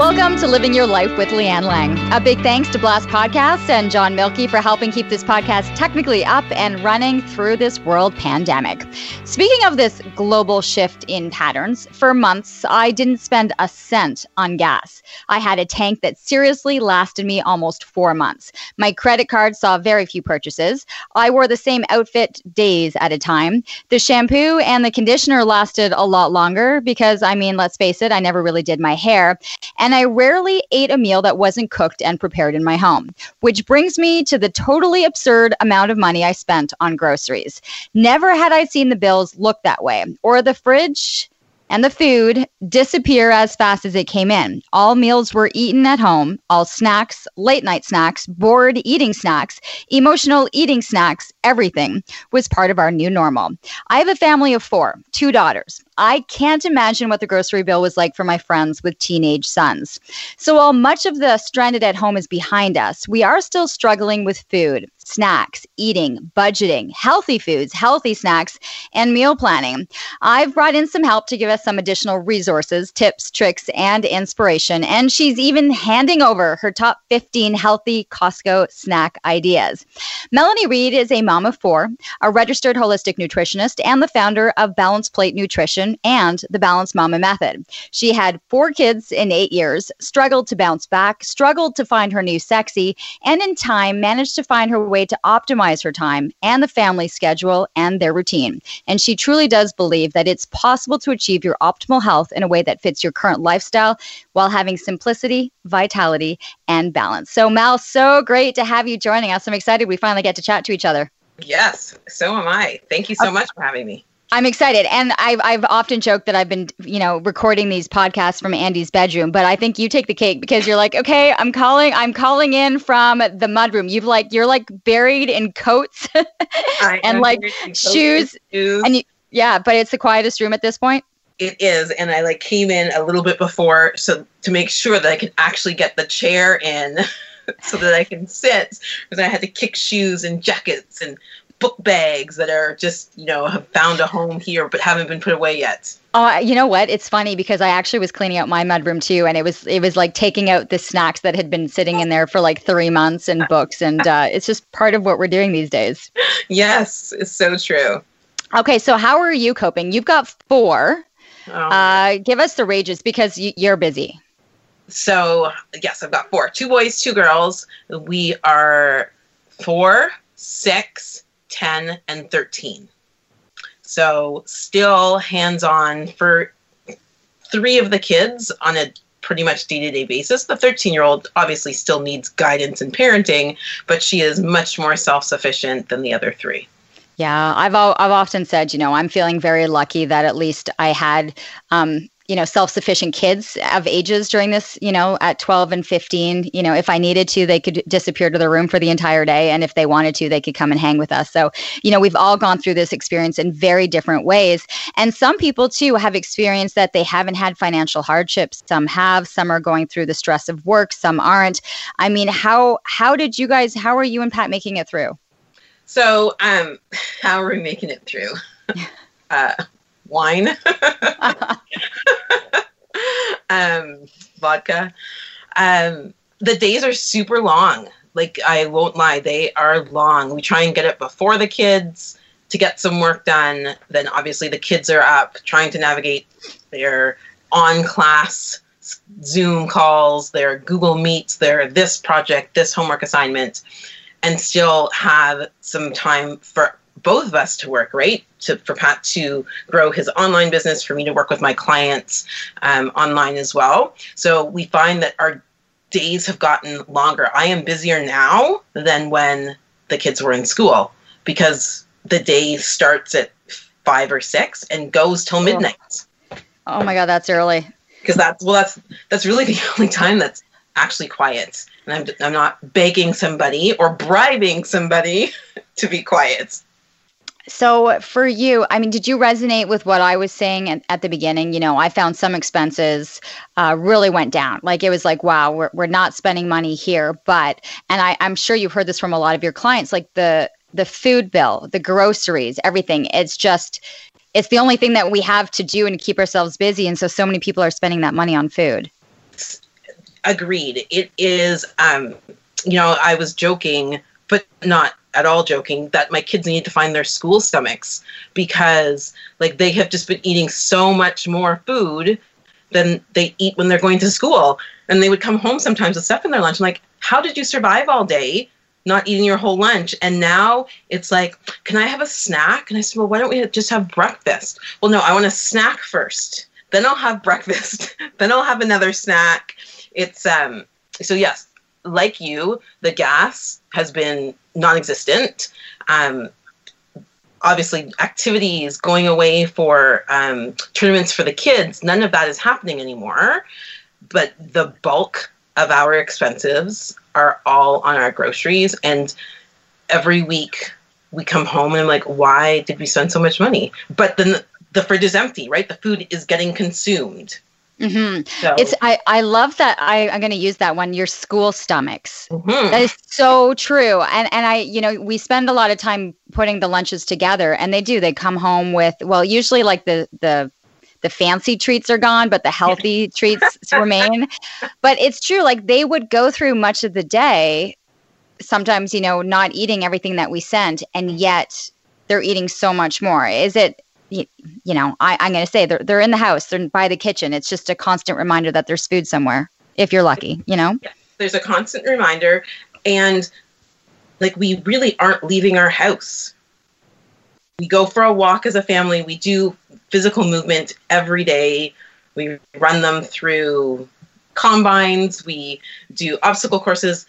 Welcome to Living Your Life with Leanne Lang. A big thanks to Blast Podcasts and John Milky for helping keep this podcast technically up and running through this world pandemic. Speaking of this global shift in patterns, for months I didn't spend a cent on gas. I had a tank that seriously lasted me almost four months. My credit card saw very few purchases. I wore the same outfit days at a time. The shampoo and the conditioner lasted a lot longer because, I mean, let's face it, I never really did my hair. And and I rarely ate a meal that wasn't cooked and prepared in my home, which brings me to the totally absurd amount of money I spent on groceries. Never had I seen the bills look that way, or the fridge and the food disappear as fast as it came in. All meals were eaten at home, all snacks, late night snacks, bored eating snacks, emotional eating snacks, everything was part of our new normal. I have a family of four, two daughters. I can't imagine what the grocery bill was like for my friends with teenage sons. So while much of the stranded at home is behind us, we are still struggling with food, snacks, eating, budgeting, healthy foods, healthy snacks, and meal planning. I've brought in some help to give us some additional resources, tips, tricks, and inspiration. And she's even handing over her top 15 healthy Costco snack ideas. Melanie Reid is a mom of four, a registered holistic nutritionist, and the founder of Balance Plate Nutrition and the Balanced Mama Method. She had four kids in eight years, struggled to bounce back, struggled to find her new sexy, and in time managed to find her way way to optimize her time and the family schedule and their routine. And she truly does believe that it's possible to achieve your optimal health in a way that fits your current lifestyle while having simplicity, vitality, and balance. So, Mel, so great to have you joining us. I'm excited we finally get to chat to each other. Yes, so am I. Thank you so okay. much for having me. I'm excited, and I've I've often joked that I've been you know recording these podcasts from Andy's bedroom, but I think you take the cake because you're like, okay, I'm calling, I'm calling in from the mudroom. You've like you're like buried in coats and like shoes, shoes, and you, yeah, but it's the quietest room at this point. It is, and I like came in a little bit before so to make sure that I could actually get the chair in. so that I can sit because I had to kick shoes and jackets and book bags that are just you know have found a home here but haven't been put away yet. Oh you know what? It's funny because i actually was cleaning out my mudroom too and it was it was like taking out the snacks that had been sitting in there for like three months and books and uh, it's just part of what we're doing these days. Yes it's so true. Okay so how are you coping? You've got four. Oh. uh, give us the rages because y- you're busy. So yes i've got four. Two boys two girls. We are four six 10, and 13. So, still hands on for three of the kids on a pretty much day to day basis. The 13 year old obviously still needs guidance and parenting, but she is much more self sufficient than the other three. Yeah, I've I've often said, you know, I'm feeling very lucky that at least I had um, you know self-sufficient kids of ages during this you know at 12 and 15 you know if i needed to they could disappear to the room for the entire day. And if they wanted to they could come and hang with us. So you know we've all gone through this experience in very different ways. And some people too have experienced that they haven't had financial hardships. Some have some are going through the stress of work some aren't. I mean how how did you guys how are you and pat making it through? So um how are we making it through? Uh wine, um, vodka. Um, the days are super long. Like I won't lie, they are long. We try and get it before the kids to get some work done. Then obviously the kids are up trying to navigate their on class Zoom calls, their Google Meets, their this project, this homework assignment, and still have some time for both of us to work, right? To for Pat to grow his online business, for me to work with my clients um, online as well. So we find that our days have gotten longer. I am busier now than when the kids were in school because the day starts at five or six and goes till midnight. Oh my god, that's early. because that's well that's that's really the only time that's actually quiet and I'm, I'm not begging somebody or bribing somebody to be quiet so for you, I mean, did you resonate with what I was saying at, at the beginning? You know, I found some expenses uh, really went down. Like it was like, wow, we're, we're not spending money here. But, and I, I'm sure you've heard this from a lot of your clients, like the, the food bill, the groceries, everything. It's just, it's the only thing that we have to do and keep ourselves busy. And so, so many people are spending that money on food. Agreed. It is, um, you know, I was joking, but not at all joking that my kids need to find their school stomachs because like they have just been eating so much more food than they eat when they're going to school. And they would come home sometimes with stuff in their lunch. I'm like how did you survive all day not eating your whole lunch? And now it's like can i have a snack? And i said well why don't we just have breakfast? Well no i want a snack first. Then i'll have breakfast. Then i'll have another snack. It's um so yes like you the gas has been non-existent. Um, obviously, activities going away for um, tournaments for the kids, none of that is happening anymore. But the bulk of our expenses are all on our groceries, and every week we come home and I'm like, why did we spend so much money? But then the, the fridge is empty, right? The food is getting consumed. Mm-hmm. So. It's I, I love that I, I'm going to use that one. Your school stomachs. Mm-hmm. That is so true. And and I you know we spend a lot of time putting the lunches together, and they do. They come home with well usually like the the the fancy treats are gone, but the healthy treats remain. But it's true. Like they would go through much of the day, sometimes you know not eating everything that we sent, and yet they're eating so much more. Is it you, you know, I, I'm going to say they're, they're in the house, they're by the kitchen. It's just a constant reminder that there's food somewhere if you're lucky, you know? Yeah, there's a constant reminder. And like, we really aren't leaving our house. We go for a walk as a family. We do physical movement every day. We run them through combines. We do obstacle courses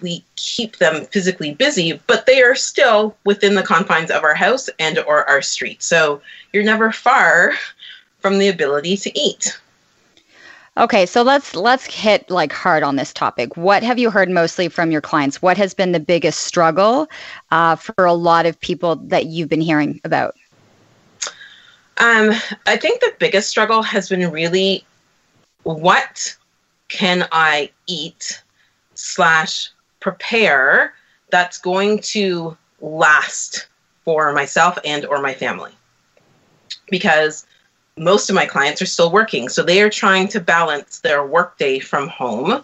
we keep them physically busy, but they are still within the confines of our house and or our street. So you're never far from the ability to eat. Okay, so let's let's hit like hard on this topic. What have you heard mostly from your clients? What has been the biggest struggle uh, for a lot of people that you've been hearing about? Um, I think the biggest struggle has been really what can I eat slash prepare that's going to last for myself and or my family. Because most of my clients are still working so they are trying to balance their workday from home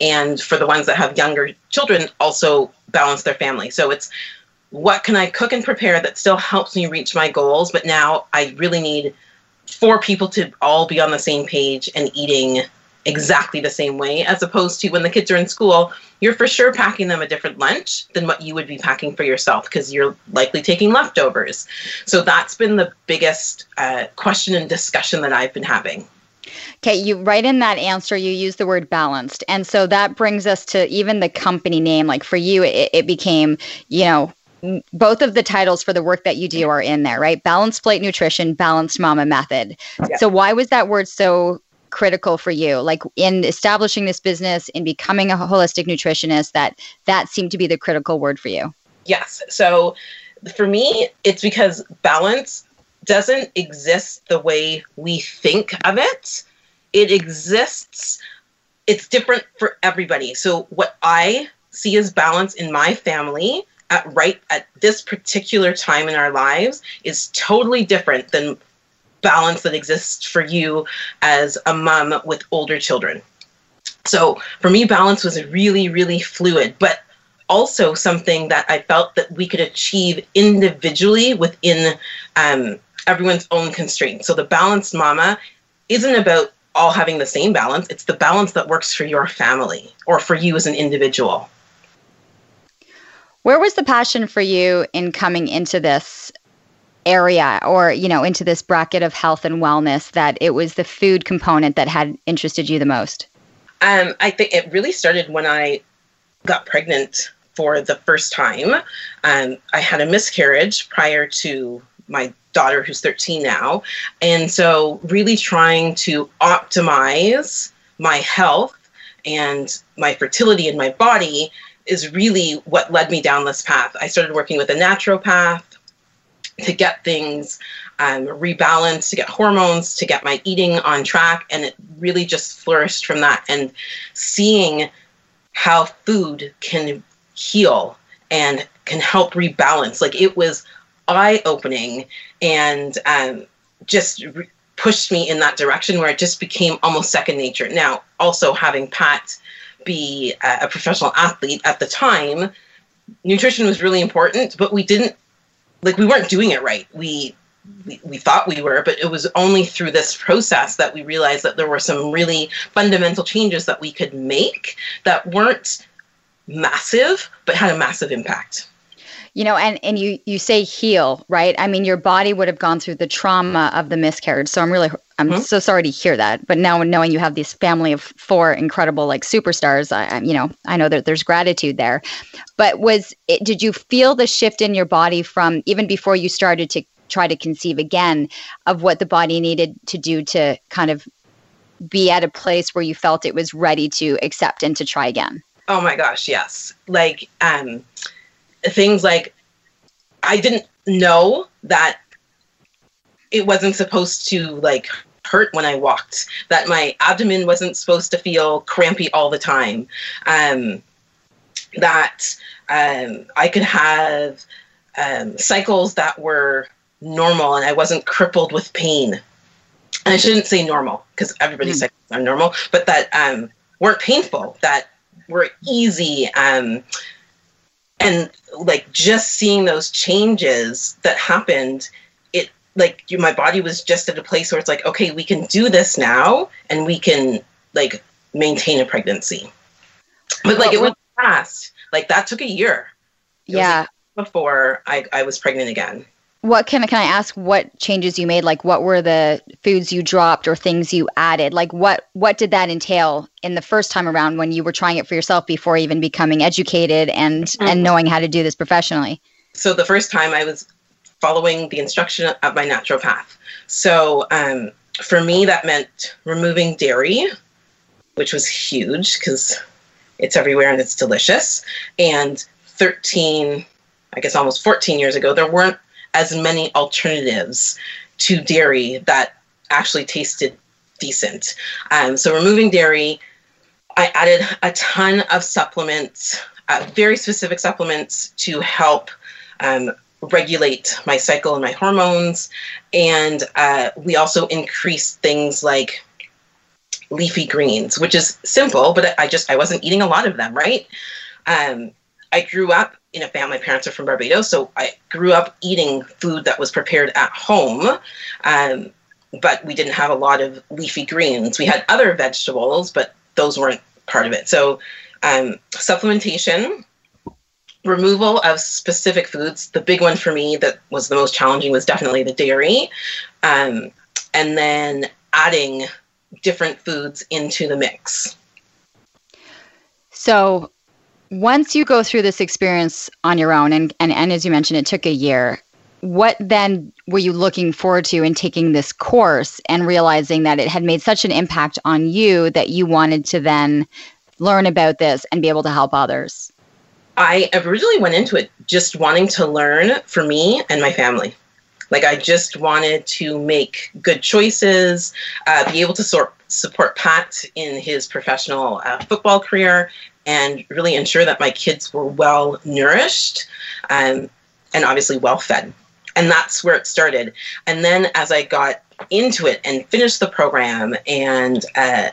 and for the ones that have younger children also balance their family. So it's what can i cook and prepare that still helps me reach my goals but now i really need four people to all be on the same page and eating exactly the same way, as opposed to when the kids are in school, you're for sure packing them a different lunch than what you would be packing for yourself because you're likely taking leftovers. So that's been the biggest uh, question and discussion that I've been having. Okay, you right in that answer, you use the word balanced. And so that brings us to even the company name. Like for you, it, it became, you know, both of the titles for the work that you do are in there, right? Balanced plate nutrition, balanced mama method. Yeah. So why was that word so critical for you like in establishing this business in becoming a holistic nutritionist that that seemed to be the critical word for you? Yes. So for me it's because balance doesn't exist the way we think of it. It exists it's different for everybody. So what i see as balance in my family at right at this particular time in our lives is totally different than balance that exists for you as a mom with older children. So for me, balance was really, really fluid, but also something that I felt that we could achieve individually within um, everyone's own constraints. So the balanced mama isn't about all having the same balance, it's the balance that works for your family or for you as an individual. Where was the passion for you in coming into this area or you know into this bracket of health and wellness that it was the food component that had interested you the most um, i think it really started when i got pregnant for the first time um, i had a miscarriage prior to my daughter who's 13 now. And so, really trying to optimize my health and my fertility in my body is really what led me down this path. I started working with a naturopath to get things um, rebalanced, to get hormones, to get my eating on track. And it really just flourished from that. And seeing how food can heal and can help rebalance. Like it was eye opening and um, just re- pushed me in that direction where it just became almost second nature. Now, also having Pat be a, a professional athlete at the time, nutrition was really important, but we didn't like we weren't doing it right. We we, we thought we were, but it was only through this process that we realized that there were some really fundamental changes that we could make that weren't massive, but had a massive impact you know and and you you say heal right? I mean your body would have gone through the trauma of the miscarriage. So i'm really i'm mm-hmm. so sorry to hear that. But now knowing you have this family of four incredible like superstars i you know i know that there's gratitude there. But was it, did you feel the shift in your body from even before you started to try to conceive again of what the body needed to do to kind of be at a place where you felt it was ready to accept and to try again? Oh my gosh yes. Like um things like I didn't know that it wasn't supposed to like hurt when I walked, that my abdomen wasn't supposed to feel crampy all the time, um, that um, I could have um, cycles that were normal and I wasn't crippled with pain. And I shouldn't say normal because everybody's mm. cycles are normal, but that um, weren't painful, that were easy. Um, and like just seeing those changes that happened it like you, my body was just at a place where it's like okay we can do this now and we can like maintain a pregnancy. But like it was fast. Like that took a year. It yeah. before I, I was pregnant again what can can I ask what changes you made? Like what were the foods you dropped or things you added? Like what what did that entail in the first time around when you were trying it for yourself before even becoming educated and mm-hmm. and knowing how to do this professionally? So the first time I was following the instruction of my naturopath. So um, for me that meant removing dairy which was huge because it's everywhere and it's delicious. And 13 I guess almost 14 years ago there weren't as many alternatives to dairy that actually tasted decent. Um, so removing dairy, I added a ton of supplements, uh, very specific supplements to help um, regulate my cycle and my hormones. And uh, we also increased things like leafy greens, which is simple, but I just I wasn't eating a lot of them, right? Um, I grew up in a family. Parents are from Barbados, so I grew up eating food that was prepared at home. Um, but we didn't have a lot of leafy greens. We had other vegetables, but those weren't part of it. So, um, supplementation, removal of specific foods. The big one for me that was the most challenging was definitely the dairy, um, and then adding different foods into the mix. So, once you go through this experience on your own, and, and, and as you mentioned, it took a year, what then were you looking forward to in taking this course and realizing that it had made such an impact on you that you wanted to then learn about this and be able to help others? I originally went into it just wanting to learn for me and my family. Like, I just wanted to make good choices, uh, be able to sort, support Pat in his professional uh, football career, and really ensure that my kids were well nourished um, and obviously well fed. And that's where it started. And then as I got into it and finished the program and uh,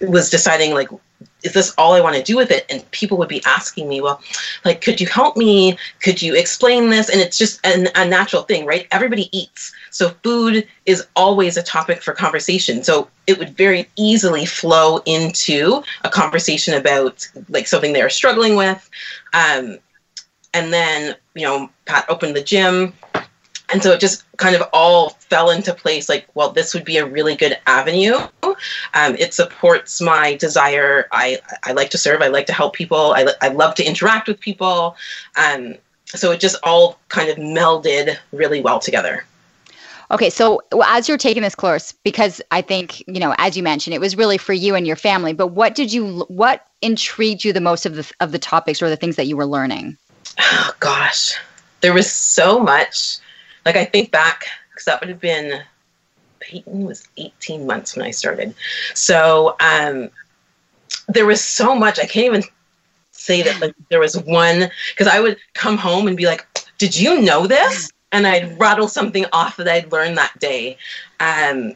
was deciding like is this all I want to do with it? And people would be asking me, well, like, could you help me? Could you explain this? And it's just an, a natural thing, right? Everybody eats. So food is always a topic for conversation. So it would very easily flow into a conversation about like something they're struggling with. Um, and then, you know, Pat opened the gym and so it just kind of all fell into place like well this would be a really good avenue um, it supports my desire I, I like to serve i like to help people i, I love to interact with people um, so it just all kind of melded really well together Okay, so as you're taking this course, because I think you know, as you mentioned, it was really for you and your family. But what did you, what intrigued you the most of the of the topics or the things that you were learning? Oh gosh, there was so much. Like I think back because that would have been Peyton was 18 months when I started, so um, there was so much. I can't even say that like there was one because I would come home and be like, "Did you know this?" and I'd rattle something off that I'd learned that day. Um,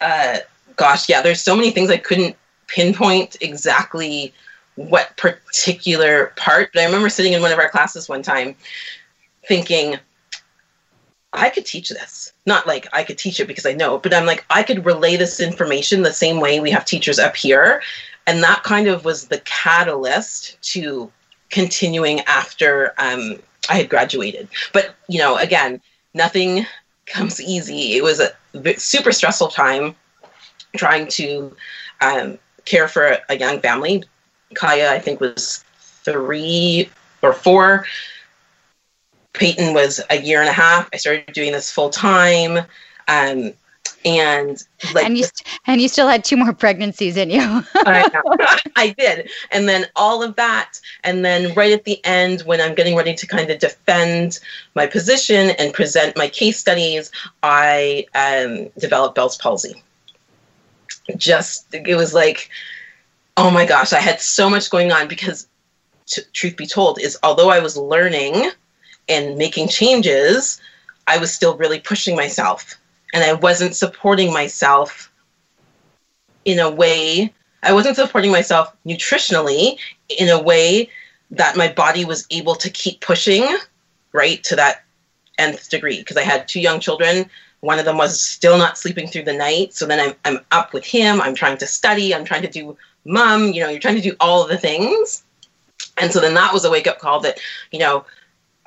uh, gosh, yeah, there's so many things I couldn't pinpoint exactly what particular part. But I remember sitting in one of our classes one time thinking, I could teach this. Not like I could teach it because I know, but I'm like, I could relay this information the same way we have teachers up here. And that kind of was the catalyst to continuing after um, I had graduated. But, you know, again, nothing comes easy. It was a super stressful time trying to um, care for a, young family. Kaya, I think, was three or four. Peyton was a year and a half. I started doing this full time. Um, and like and you st- and you still had two more pregnancies in you I, I did and then all of that and then right at the end when i'm getting ready to kind of defend my position and present my case studies i um, developed bell's palsy just it was like oh my gosh i had so much going on because t- truth be told is although i was learning and making changes i was still really pushing myself and I wasn't supporting myself in a way, I wasn't supporting myself nutritionally in a way that my body was able to keep pushing right to that nth degree because I had two young children. One of them was still not sleeping through the night. So then I'm, I'm up with him. I'm trying to study. I'm trying to do mom, you know, you're trying to do all of the things. And so then that was a wake up call that, you know,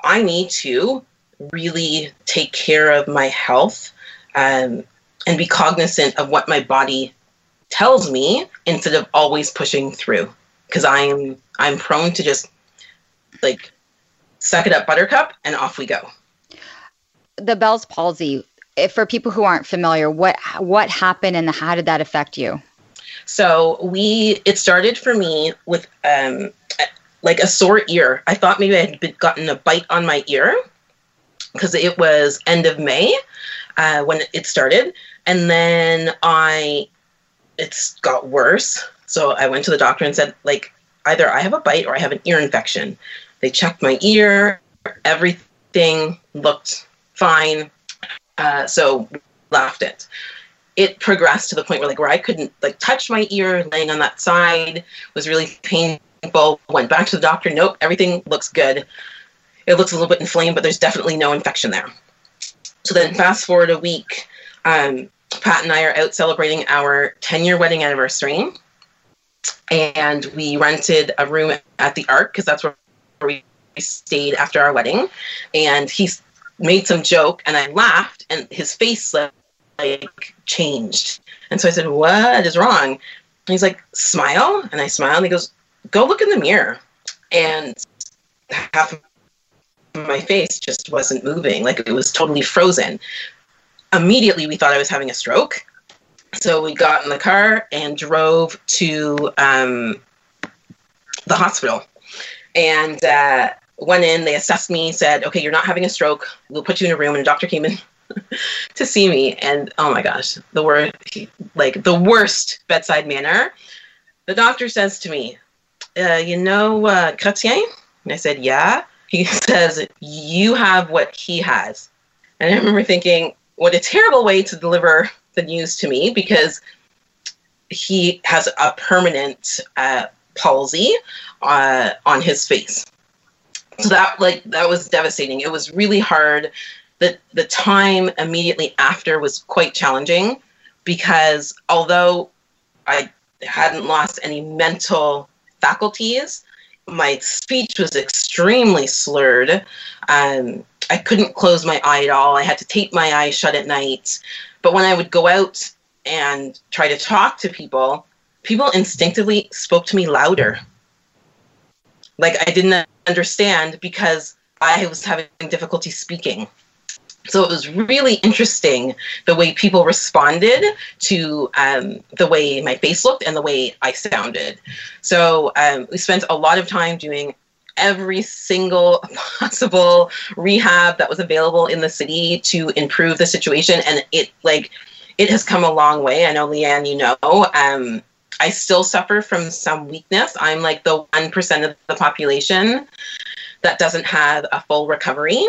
I need to really take care of my health um, and be cognizant of what my body tells me instead of always pushing through. Because i'm i'm prone to just like suck it up buttercup and off we go. The bell's palsy if for people who aren't familiar what what happened and how did that affect you? So we it started for me with um like a sore ear i thought maybe i had been, gotten a bite on my ear because it was end of may uh, when it started, and then I it's got worse. So I went to the doctor and said like either I have a bite or I have an ear infection. They checked my ear, everything looked fine. Uh, so left it. It progressed to the point where like where I couldn't like touch my ear, laying on that side was really painful. Went back to the doctor. Nope, everything looks good. It looks a little bit inflamed, but there's definitely no infection there. So then, fast forward a week, um, Pat and I are out celebrating our 10 year wedding anniversary. And we rented a room at the Ark because that's where we stayed after our wedding. And he made some joke, and I laughed, and his face like changed. And so I said, What is wrong? And he's like, Smile. And I smile, and he goes, Go look in the mirror. And half my face just wasn't moving. Like it was totally frozen. Immediately, we thought I was having a stroke. So we got in the car and drove to um, the hospital. And uh, went in, they assessed me, said, okay, you're not having a stroke. We'll put you in a room. And a doctor came in to see me. And oh my gosh, the worst, like the worst bedside manner. The doctor says to me, uh, you know uh, Chrétien? And I said, yeah he says, You have what he has. And I remember thinking, What a terrible way to deliver the news to me because he has a permanent uh, palsy uh, on his face. So that like that was devastating. It was really hard. The the time immediately after was quite challenging because although I hadn't lost any mental faculties, my speech was extremely slurred. Um, I couldn't close my eye at all. I had to tape my eyes shut at night. But when I would go out and try to talk to people, people instinctively spoke to me louder. Like I didn't understand because I was having difficulty speaking. So it was really interesting the way people responded to um, the way my face looked and the way I sounded. So um, we spent a lot of time doing every single possible rehab that was available in the city to improve the situation, and it like it has come a long way. I know Leanne, you know. Um, I still suffer from some weakness. I'm like the one percent of the population that doesn't have a full recovery.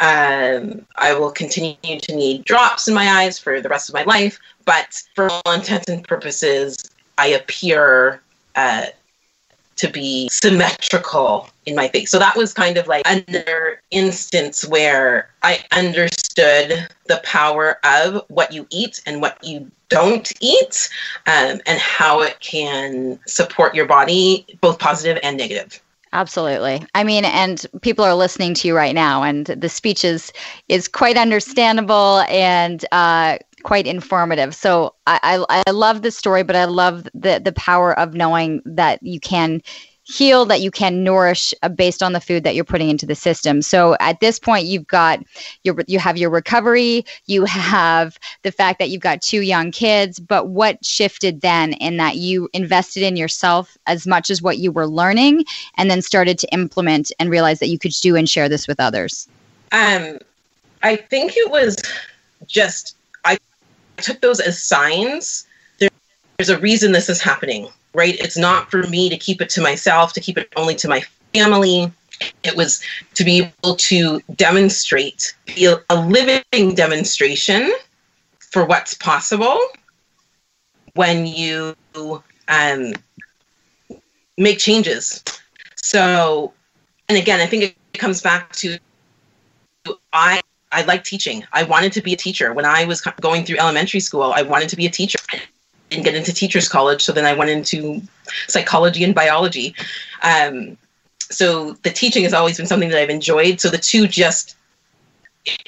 Um, I will continue to need drops in my eyes for the rest of my life, but for all intents and purposes, I appear uh, to be symmetrical in my face. So that was kind of like another instance where I understood the power of what you eat and what you don't eat um, and how it can support your body, both positive and negative. Absolutely. I mean, and people are listening to you right now, and the speech is is quite understandable and uh, quite informative. So I, I, I love the story, but I love the the power of knowing that you can heal that you can nourish uh, based on the food that you're putting into the system. So at this point you've got your you have your recovery, you have the fact that you've got two young kids, but what shifted then in that you invested in yourself as much as what you were learning and then started to implement and realize that you could do and share this with others? Um I think it was just I took those as signs. There, there's a reason this is happening right? It's not for me to keep it to myself, to keep it only to my family. It was to be able to demonstrate, be a, a living demonstration for what's possible when you um, make changes. So, and again, I think it comes back to I I like teaching. I wanted to be a teacher when I was going through elementary school. I wanted to be a teacher didn't get into teachers college. So then i went into psychology and biology. Um, so the teaching has always been something that i've enjoyed. So the two just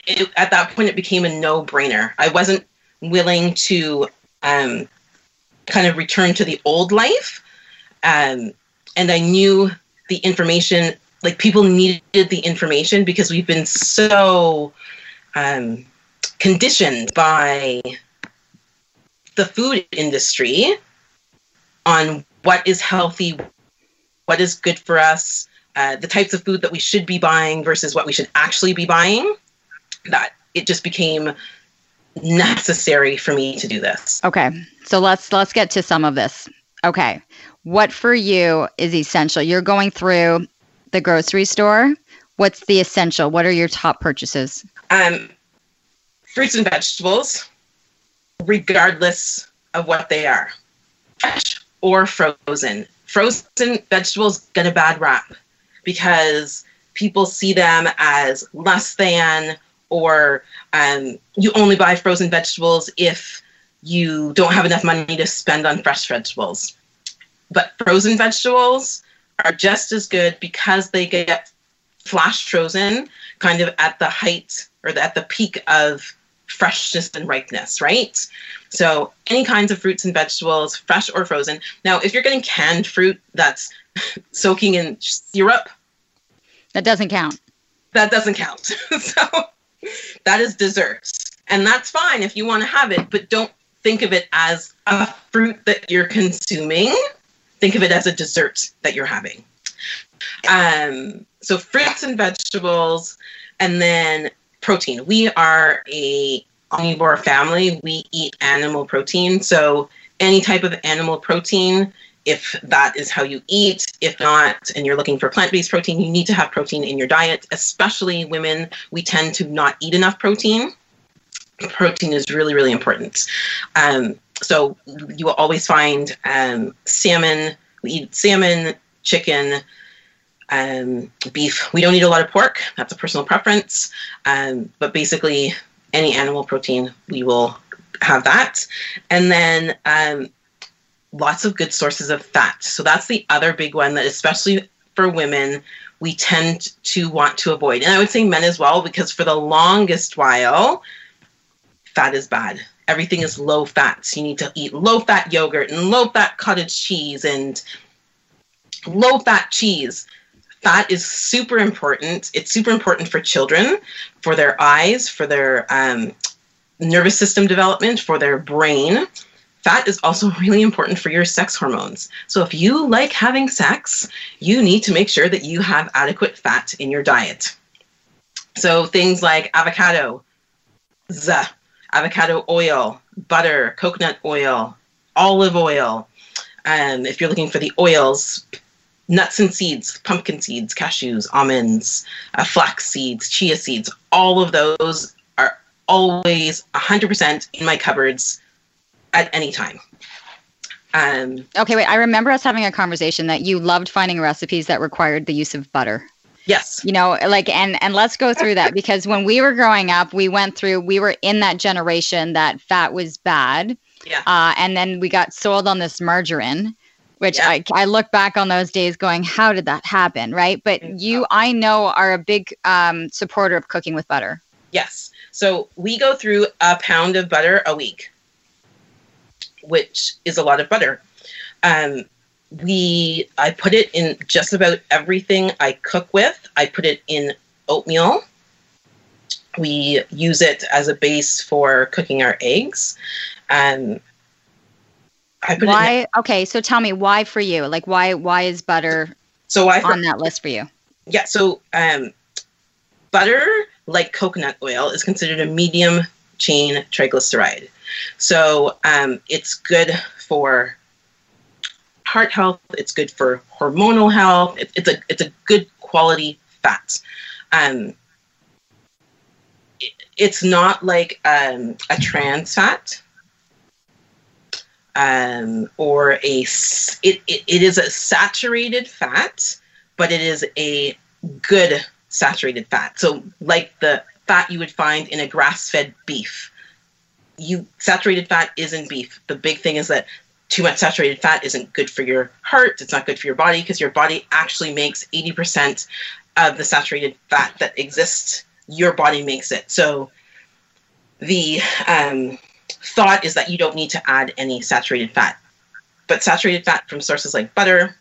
it, at that point it became a no-brainer. I wasn't willing to um, kind of return to the old life. Um, and i knew the information like people needed the information because we've been so um, conditioned by the food industry on what is healthy, what is good for us, uh, the types of food that we should be buying versus what we should actually be buying, that it just became necessary for me to do this. Okay. So let's let's get to some of this. Okay. What for you is essential? You're going through the grocery store. What's the essential? What are your top purchases? Um, fruits and vegetables regardless of what they are fresh or frozen. Frozen vegetables get a bad rap because people see them as less than, or um, you only buy frozen vegetables if you don't have enough money to spend on fresh vegetables. But frozen vegetables are just as good because they get flash frozen kind of at the height or at the peak of freshness and ripeness, right? So any kinds of fruits and vegetables, fresh or frozen. Now, if you're getting canned fruit that's soaking in syrup, that doesn't count. That doesn't count. so that is dessert. And that's fine if you want to have it, but don't think of it as a fruit that you're consuming. Think of it as a dessert that you're having. Um, so fruits and vegetables, and then protein. We are a omnivore family. We eat animal protein. So any type of animal protein, if that is how you eat, if not, and you're looking for plant-based protein, you need to have protein in your diet. Especially women, we tend to not eat enough protein. Protein is really, really important. Um, so you will always find um, salmon. We eat salmon, chicken, um, beef. We don't eat a lot of pork. That's a personal preference. Um, but basically, any animal protein, we will have that. And then um, lots of good sources of fat. So that's the other big one that, especially for women, we tend to want to avoid. And I would say men as well, because for the longest while, fat is bad. Everything is low fat. You need to eat low fat yogurt and low fat cottage cheese and low fat cheese fat is super important. It's super important for children, for their eyes, for their um, nervous system development, for their brain. Fat is also really important for your sex hormones. So if you like having sex, you need to make sure that you have adequate fat in your diet. So things like avocado, z, avocado oil, butter, coconut oil, olive oil. Um, if you're looking for the oils, nuts and seeds, pumpkin seeds, cashews, almonds, uh, flax seeds, chia seeds, all of those are always 100% in my cupboards at any time. Um, okay, wait. I remember us having a conversation that you loved finding recipes that required the use of butter. Yes. You know, like and and let's go through that because when we were growing up, we went through we were in that generation that fat was bad. Yeah. Uh, and then we got sold on this margarine, which Yeah. I I look back on those days going, how did that happen, right? But you, I know, are a big um, supporter of cooking with butter. Yes. So we go through a pound of butter a week, which is a lot of butter. Um, we I put it in just about everything I cook with. I put it in oatmeal. We use it as a base for cooking our eggs. Um, I put it in, Why? Okay, so tell me why for you? Like why why is butter so I on that list for you? Yeah, so um, butter, like coconut oil, is considered a medium chain triglyceride. So um, it's good for heart health. It's good for hormonal health. It, it's a it's a good quality fat. Um, it, it's not like um, a trans fat. Um, or a it, it, it is a saturated fat but it is a good saturated fat. So, like the fat you would find in a grass fed beef, you saturated fat isn't beef. The big thing is that too much saturated fat isn't good for your heart. It's not good for your body because your body actually makes 80% of the saturated fat that exists. Your body makes it. So, the um, thought is that you don't need to add any saturated fat. But saturated fat from sources like butter,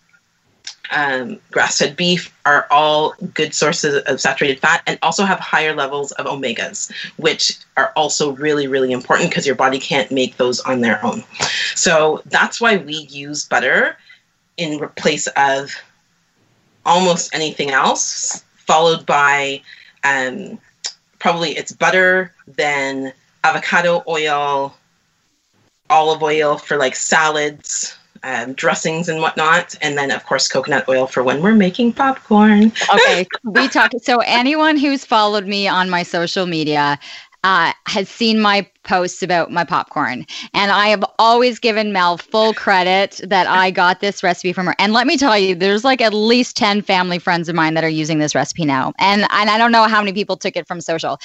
um, grass-fed beef are all good sources of saturated fat and also have higher levels of omegas which are also really really important because your body can't make those on their own so that's why we use butter in place of almost anything else followed by um, probably it's butter then avocado oil olive oil for like salads um, dressings and whatnot, and then of course coconut oil for when we're making popcorn. Okay, we talk. So anyone who's followed me on my social media uh, has seen my posts about my popcorn, and I have always given Mel full credit that I got this recipe from her. And let me tell you, there's like at least ten family friends of mine that are using this recipe now, and and I don't know how many people took it from social,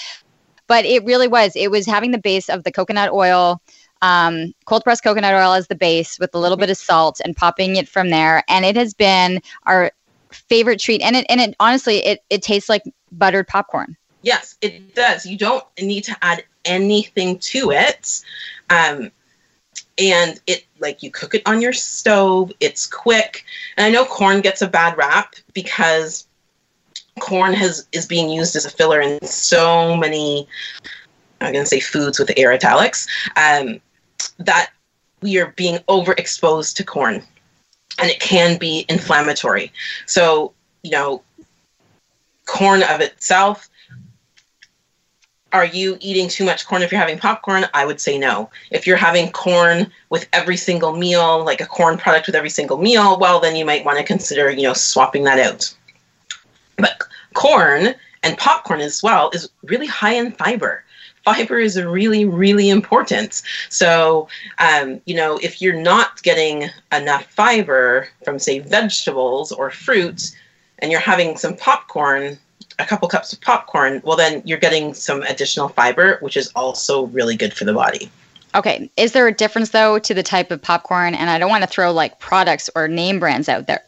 but it really was. It was having the base of the coconut oil um, cold pressed coconut oil as the base with a little bit of salt and popping it from there. And it has been our favorite treat. And it and it honestly it it tastes like buttered popcorn. Yes, it does. You don't need to add anything to it. Um, and it like you cook it on your stove, it's quick. And I know corn gets a bad rap because corn has is being used as a filler in so many I'm going to say foods with the air italics, um, that we are being overexposed to corn and it can be inflammatory. So, you know, corn of itself, are you eating too much corn if you're having popcorn? I would say no. If you're having corn with every single meal, like a corn product with every single meal, well, then you might want to consider, you know, swapping that out. But corn and popcorn as well is really high in fiber. Fiber is really really important. So um, you know if you're not getting enough fiber from say vegetables or fruit and you're having some popcorn a couple cups of popcorn well then you're getting some additional fiber which is also really good for the body. Okay, is there a difference though to the type of popcorn? And I don't want to throw like products or name brands out there,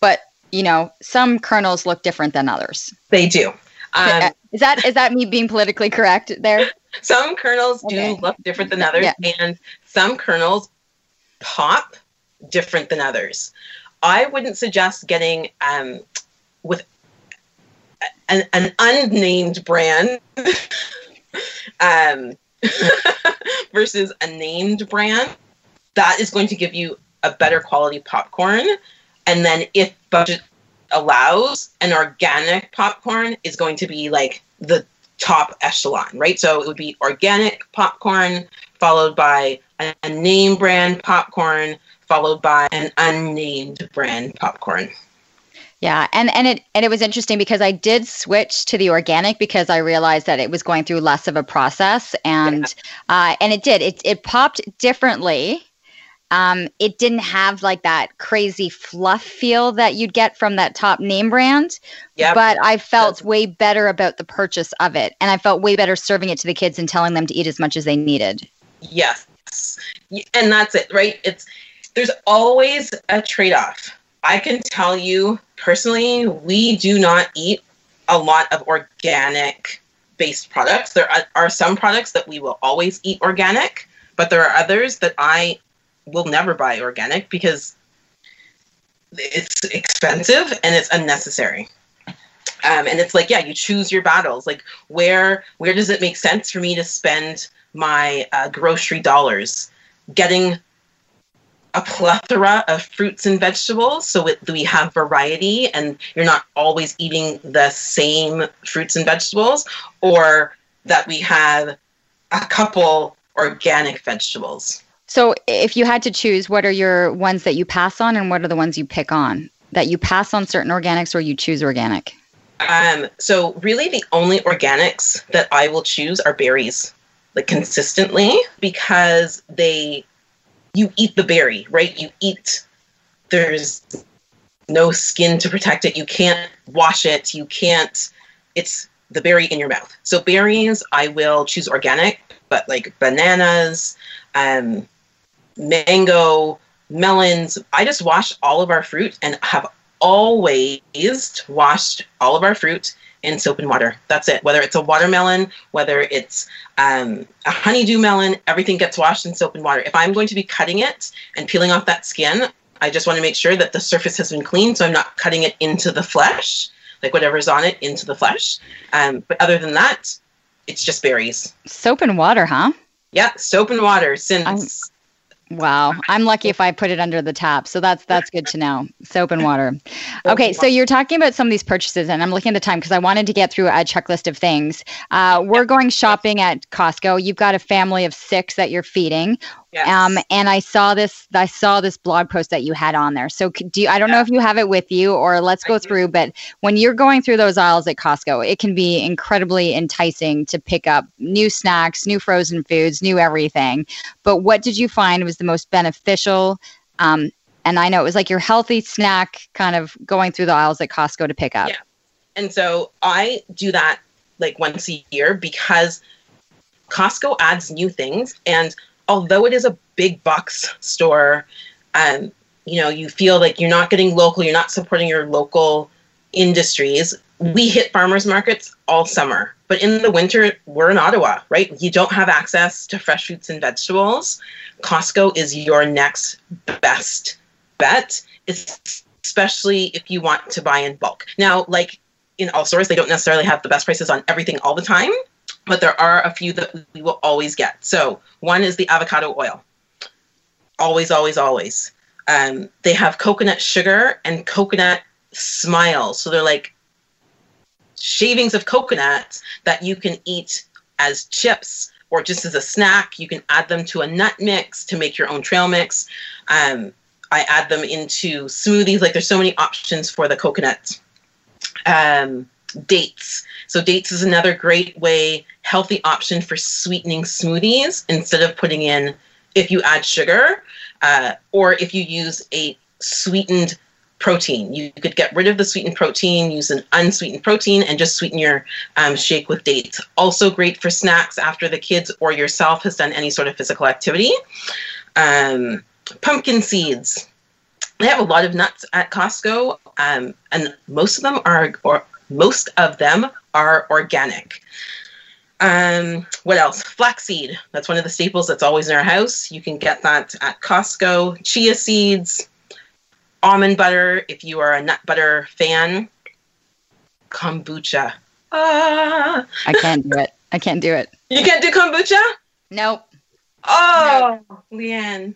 but you know, some kernels look different than others. they do um, is that is that me being politically correct there? some kernels do look different than others Yeah. and some kernels pop different than others i wouldn't suggest getting um, with an, an unnamed brand um, versus a named brand, that is going to give you a better quality popcorn. And then if budget allows, an organic popcorn is going to be like the top echelon, right? So it would be organic popcorn followed by a, a name brand popcorn followed by an unnamed brand popcorn. Yeah, and and it and it was interesting because I did switch to the organic because I realized that it was going through less of a process, and yeah. uh, and it did it it popped differently. Um, it didn't have like that crazy fluff feel that you'd get from that top name brand. Yeah, but I felt way better about the purchase of it, and I felt way better serving it to the kids and telling them to eat as much as they needed. Yes, and that's it, right? It's there's always a trade off I can tell you personally, we do not eat a lot of organic based products. There are, some products that we will always eat organic, but there are others that I will never buy organic because it's expensive and it's unnecessary. Um, and it's like, yeah, you choose your battles. Like, where where does it make sense for me to spend my uh, grocery dollars getting a plethora of fruits and vegetables so it, we have variety and you're not always eating the same fruits and vegetables or that we have a couple organic vegetables so if you had to choose what are your ones that you pass on and what are the ones you pick on that you pass on certain organics or you choose organic um, so really the only organics that i will choose are berries like consistently because they you eat the berry, right? You eat. There's no skin to protect it. You can't wash it. You can't. It's the berry in your mouth. So berries, I will choose organic, but like bananas, um, mango, melons. I just wash all of our fruit and have always washed all of our fruit in soap and water. That's it. Whether it's a watermelon, whether it's um, a honeydew melon, everything gets washed in soap and water. If I'm going to be cutting it and peeling off that skin, I just want to make sure that the surface has been cleaned, so I'm not cutting it into the flesh, like whatever's on it, into the flesh. Um, but other than that, it's just berries. Soap and water, huh? Yeah, soap and water since Wow, I'm lucky if I put it under the tap. So that's that's good to know. Soap and water. Okay, so you're talking about some of these purchases, and I'm looking at the time because I wanted to get through a checklist of things. Uh, we're going shopping at Costco. You've got a family of six that you're feeding. Yes. Um, and I saw this. I saw this blog post that you had on there. So do you, I don't yeah. know if you have it with you, or let's go through. But when you're going through those aisles at Costco, it can be incredibly enticing to pick up new snacks, new frozen foods, new everything. But what did you find was the most beneficial? Um, and I know it was like your healthy snack, kind of going through the aisles at Costco to pick up. Yeah. And so I do that like once a year because Costco adds new things and although it is a big box store, um, you know, you feel like you're not getting local, you're not supporting your local industries. We hit farmers markets all summer, but in the winter, we're in Ottawa, right? You don't have access to fresh fruits and vegetables. Costco is your next best bet, especially if you want to buy in bulk. Now, like in all stores, they don't necessarily have the best prices on everything all the time but there are a few that we will always get. So one is the avocado oil. Always, always, always. Um, they have coconut sugar and coconut smiles. So they're like shavings of coconut that you can eat as chips or just as a snack. You can add them to a nut mix to make your own trail mix. Um, I add them into smoothies. Like there's so many options for the coconut. Um, dates. So dates is another great way, healthy option for sweetening smoothies instead of putting in if you add sugar uh, or if you use a sweetened protein. You could get rid of the sweetened protein, use an unsweetened protein, and just sweeten your um, shake with dates. Also great for snacks after the kids or yourself has done any sort of physical activity. Um, pumpkin seeds. They have a lot of nuts at Costco, um, and most of them are or most of them are organic. Um, what else? Flaxseed. That's one of the staples that's always in our house. You can get that at Costco. Chia seeds, almond butter, if you are a nut butter fan. kombucha. Ah, I can't do it. I can't do it. you can't do kombucha? Nope. Oh, Leanne.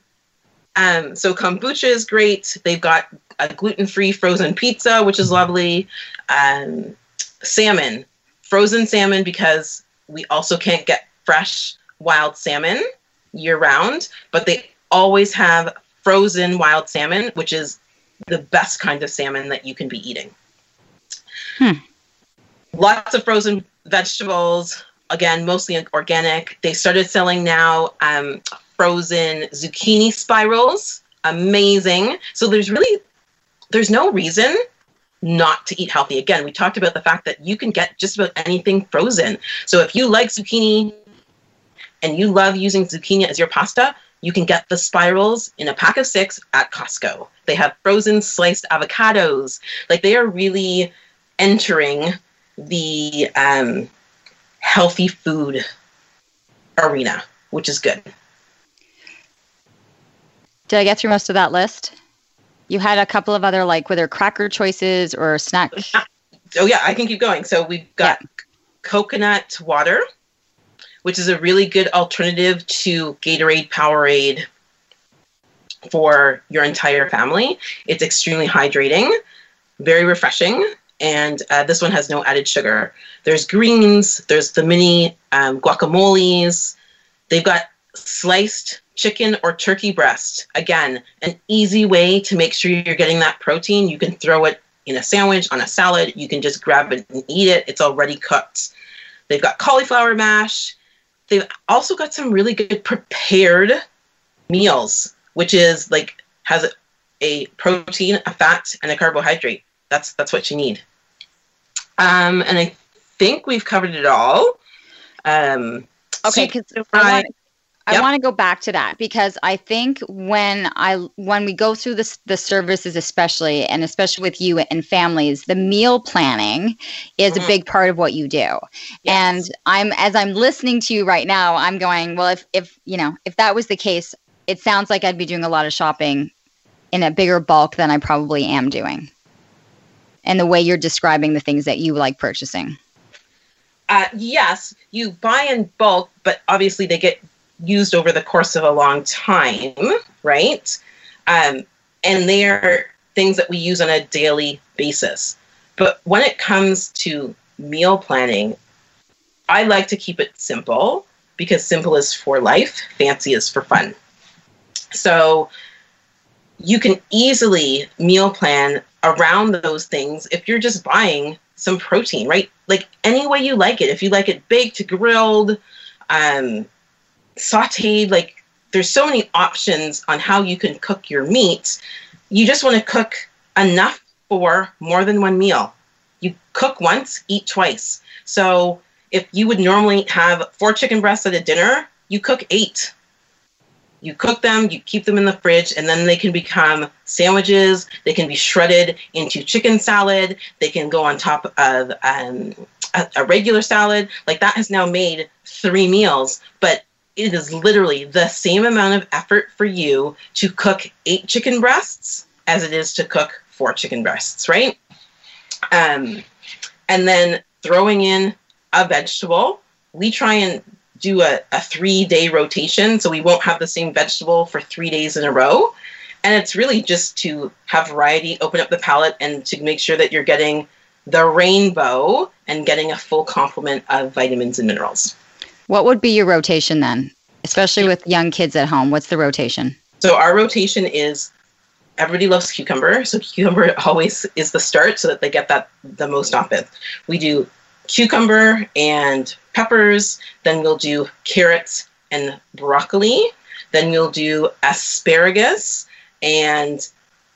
Um, so kombucha is great. They've got a gluten-free frozen pizza, which is lovely. Um, salmon, frozen salmon, because we also can't get fresh wild salmon year-round, but they always have frozen wild salmon, which is the best kind of salmon that you can be eating. Hmm. Lots of frozen vegetables, again, mostly organic. They started selling now um, frozen zucchini spirals. Amazing. So there's really there's no reason not to eat healthy. Again, we talked about the fact that you can get just about anything frozen. So if you like zucchini and you love using zucchini as your pasta, you can get the spirals in a pack of six at Costco. They have frozen sliced avocados. Like they are really entering the um, healthy food arena, which is good. Did I get through most of that list? You had a couple of other like whether cracker choices or snack. Oh yeah, I can keep going. So we've got coconut water, which is a really good alternative to Gatorade, Powerade for your entire family. It's extremely hydrating, very refreshing, and uh, this one has no added sugar. There's greens, there's the mini um, guacamoles. They've got sliced chicken or turkey breast. Again, an easy way to make sure you're getting that protein. You can throw it in a sandwich, on a salad. You can just grab it and eat it. It's already cooked. They've got cauliflower mash. They've also got some really good prepared meals, which is like has a protein, a fat, and a carbohydrate. That's that's what you need. Um, and I think we've covered it all. Um, Okay, so- because I I want to go back to that because I think when I when we go through this the services especially and especially with you and families, the meal planning is a Mhm. big part of what you do. And I'm as I'm listening to you right now, I'm going, well, if if you know, if that was the case, it sounds like I'd be doing a lot of shopping in a bigger bulk than I probably am doing. And the way you're describing the things that you like purchasing. uh, yes, you buy in bulk, but obviously they get used over the course of a long time, right? Um, and they are things that we use on a daily basis. But when it comes to meal planning, I like to keep it simple because simple is for life, fancy is for fun. So you can easily meal plan around those things if you're just buying some protein, right? Like any way you like it. If you like it baked, grilled, um, sauteed, like there's so many options on how you can cook your meat. You just want to cook enough for more than one meal. You cook once, eat twice. So if you would normally have four chicken breasts at a dinner, you cook eight. You cook them, you keep them in the fridge, and then they can become sandwiches. They can be shredded into chicken salad. They can go on top of um, a, a regular salad. Like that has now made three meals, but it is literally the same amount of effort for you to cook eight chicken breasts as it is to cook four chicken breasts, right? Um, and then throwing in a vegetable. We try and do a, a three day rotation so we won't have the same vegetable for three days in a row. And it's really just to have variety, open up the palate, and to make sure that you're getting the rainbow and getting a full complement of vitamins and minerals. What would be your rotation then? Especially with young kids at home. What's the rotation? So our rotation is everybody loves cucumber, so cucumber always is the start so that they get that the most often. We do cucumber and peppers, then we'll do carrots and broccoli, then we'll do asparagus, and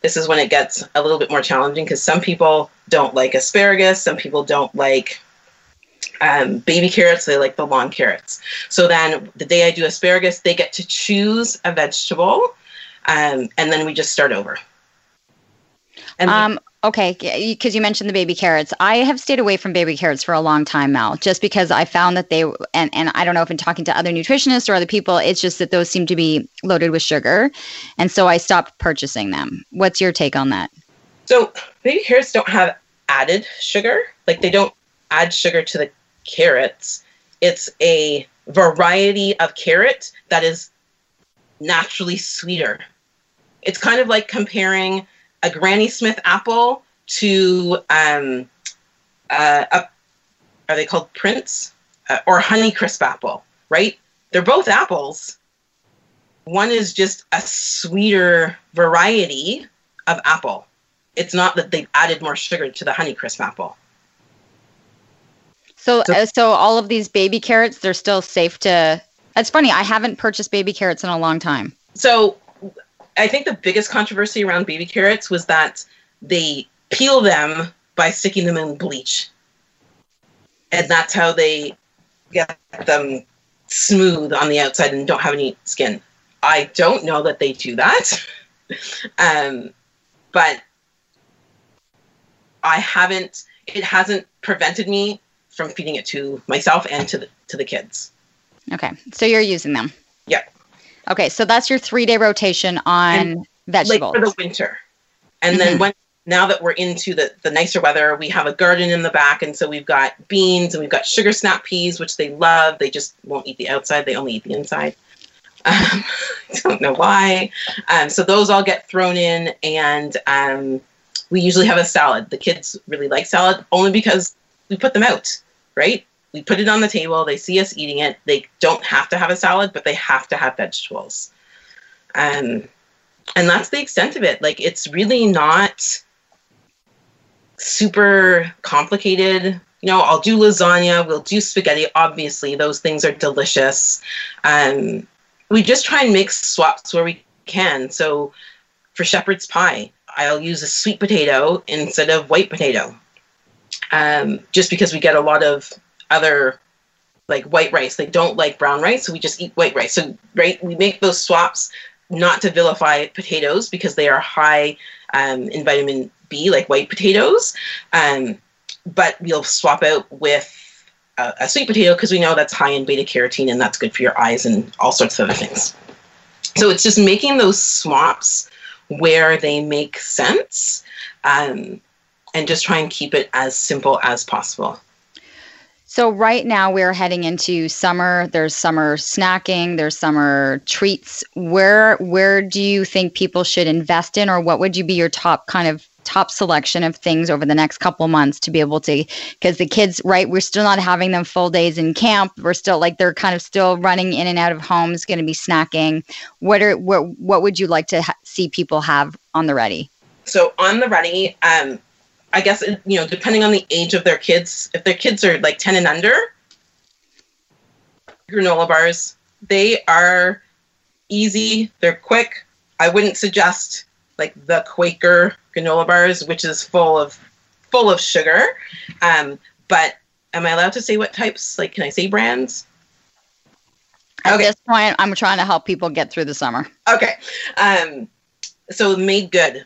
this is when it gets a little bit more challenging because some people don't like asparagus, some people don't like um, baby carrots, they like the long carrots. So then the day I do asparagus, they get to choose a vegetable, um, and then we just start over. And Um, okay, because you mentioned the baby carrots. I have stayed away from baby carrots for a long time now, just because I found that they and and I don't know if in talking to other nutritionists or other people, it's just that those seem to be loaded with sugar, and so I stopped purchasing them. What's your take on that? So baby carrots don't have added sugar. like they don't add sugar to the carrots. It's a variety of carrot that is naturally sweeter. It's kind of like comparing a Granny Smith apple to um, uh, a, are they called Prince uh, or Honeycrisp apple, right? They're both apples. One is just a sweeter variety of apple. It's not that they've added more sugar to the Honeycrisp apple. So, so, uh, so all of these baby carrots, they're still safe to. It's funny. I haven't purchased baby carrots in a long time. So, I think the biggest controversy around baby carrots was that they peel them by sticking them in bleach, and that's how they get them smooth on the outside and don't have any skin. I don't know that they do that, um, but I haven't. It hasn't prevented me from feeding it to myself and to the to the kids. Okay, so you're using them. Yeah. Okay, so that's your three day rotation on and, vegetables like for the winter, and mm-hmm. then when now that we're into the the nicer weather, we have a garden in the back, and so we've got beans and we've got sugar snap peas, which they love. They just won't eat the outside; they only eat the inside. Um, I don't know why. Um, so those all get thrown in, and um, we usually have a salad. The kids really like salad only because we put them out right? We put it on the table. They see us eating it. They don't have to have a salad, but they have to have vegetables. Um, and that's the extent of it. Like, it's really not super complicated. You know, I'll do lasagna, we'll do spaghetti. Obviously, those things are delicious. Um, we just try and make swaps where we can. So, for shepherd's pie, I'll use a sweet potato instead of white potato um, just because we get a lot of other like white rice. They don't like brown rice, so we just eat white rice. So right, we make those swaps not to vilify potatoes because they are high um, in vitamin B, like white potatoes. Um, but we'll swap out with a, a sweet potato because we know that's high in beta carotene and that's good for your eyes and all sorts of other things. So it's just making those swaps where they make sense. Um, and just try and keep it as simple as possible. So right now we're heading into summer. There's summer snacking, there's summer treats. Where where do you think people should invest in or what would you be your top kind of top selection of things over the next couple months to be able to because the kids right we're still not having them full days in camp we're still like they're kind of still running in and out of homes going to be snacking what are what, what would you like to ha- see people have on the ready so on the ready um I guess you know, depending on the age of their kids, if their kids are like 10 and under, granola bars, they are easy, they're quick. I wouldn't suggest like the Quaker granola bars, which is full of full of sugar. Um, but am I allowed to say what types? Like, can I say brands? At okay. this point, I'm trying to help people get through the summer. Okay. Um, so MadeGood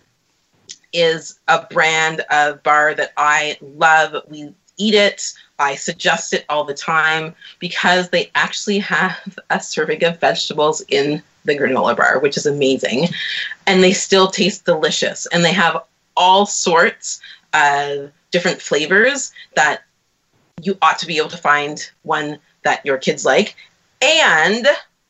is a brand of bar that I love. We eat it. I suggest it all the time because they actually have a serving of vegetables in the granola bar, which is amazing. And they still taste delicious. And they have all sorts of different flavors that you ought to be able to find one that your kids like. And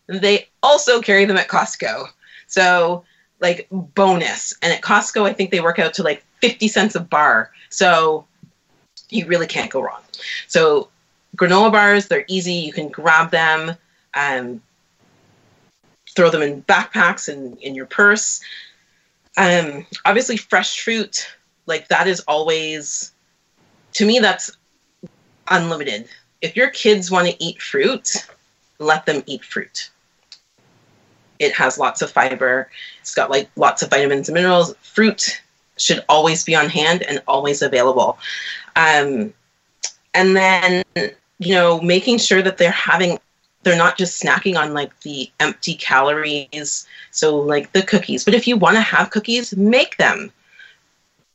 they also carry them at Costco. So like bonus. And at Costco, I think they work out to like 50 cents a bar. So you really can't go wrong. So granola bars, they're easy. You can grab them, um, throw them in backpacks and in your purse. Um, obviously, fresh fruit, like that is always, to me, that's unlimited. If your kids want to eat fruit, let them eat fruit. It has lots of fiber. It's got like lots of vitamins and minerals. Fruit should always be on hand and always available. Um, and then, you know, making sure that they're having, they're not just snacking on like the empty calories. So, like the cookies. But if you want to have cookies, make them.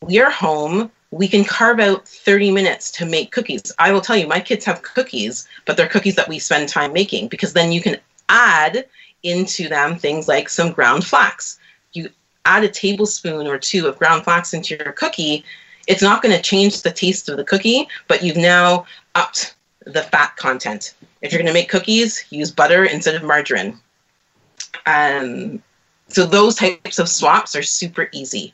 We're home. We can carve out 30 minutes to make cookies. I will tell you, my kids have cookies, but they're cookies that we spend time making because then you can add into them things like some ground flax. You add a tablespoon or two of ground flax into your cookie, it's not going to change the taste of the cookie, but you've now upped the fat content. If you're going to make cookies, use butter instead of margarine. Um, so those types of swaps are super easy.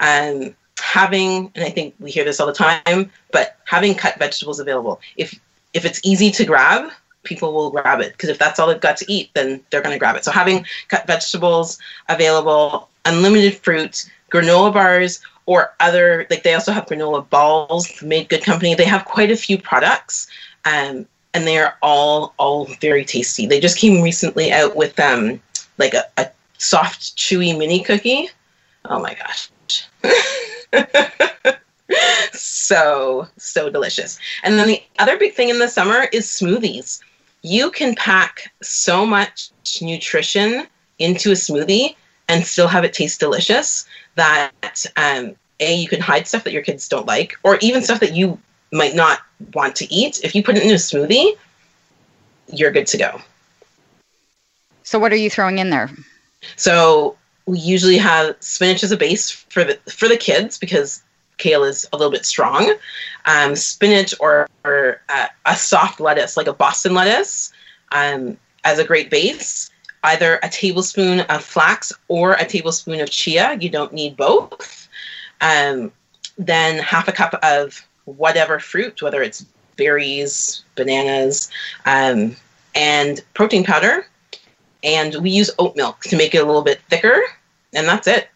Um, having, and I think we hear this all the time, but having cut vegetables available. If if it's easy to grab, people will grab it because if that's all they've got to eat, then they're going to grab it. So having cut vegetables available, unlimited fruit, granola bars, or other like they also have granola balls MadeGood company. They have quite a few products. Um, and they are all all very tasty. They just came recently out with um like a, a soft chewy mini cookie. Oh my gosh. so so delicious. And then the other big thing in the summer is smoothies. You can pack so much nutrition into a smoothie and still have it taste delicious that um, a you can hide stuff that your kids don't like or even stuff that you might not want to eat. If you put it in a smoothie you're good to go. So what are you throwing in there? So we usually have spinach as a base for the for the kids because kale is a little bit strong um, spinach or, or uh, a soft lettuce like a boston lettuce um, as a great base either a tablespoon of flax or a tablespoon of chia. You don't need both. Um, then half a cup of whatever fruit, whether it's berries, bananas, um, and protein powder. And we use oat milk to make it a little bit thicker, and that's it.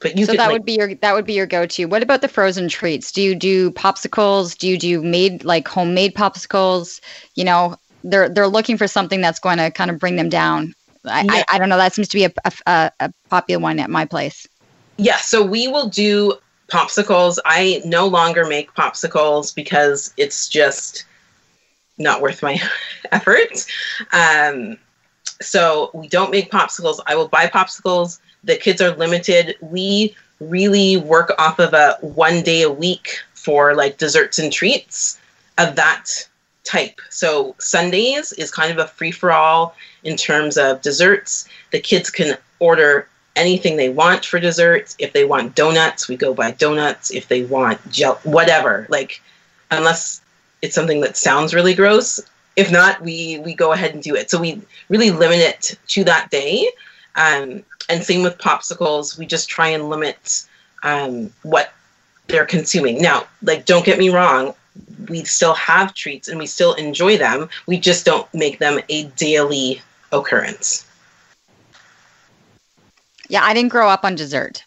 But you so that like, would be your that would be your go-to. What about the frozen treats? Do you do popsicles? Do you do made like homemade popsicles? You know, they're they're looking for something that's going to kind of bring them down. I, yeah. I, I, don't know. That seems to be a, a, a popular one at my place. Yeah, so we will do popsicles. I no longer make popsicles because it's just not worth my effort. Um, so we don't make popsicles. I will buy popsicles. The kids are limited. We really work off of a one day a week for like desserts and treats of that type. So Sundays is kind of a free for all in terms of desserts. The kids can order anything they want for desserts. If they want donuts, we go buy donuts. If they want gel, whatever, like unless it's something that sounds really gross. If not, we we go ahead and do it. So we really limit it to that day. Um, and same with popsicles. We just try and limit um, what they're consuming. Now, like, don't get me wrong we still have treats and we still enjoy them. We just don't make them a daily occurrence. Yeah, I didn't grow up on dessert.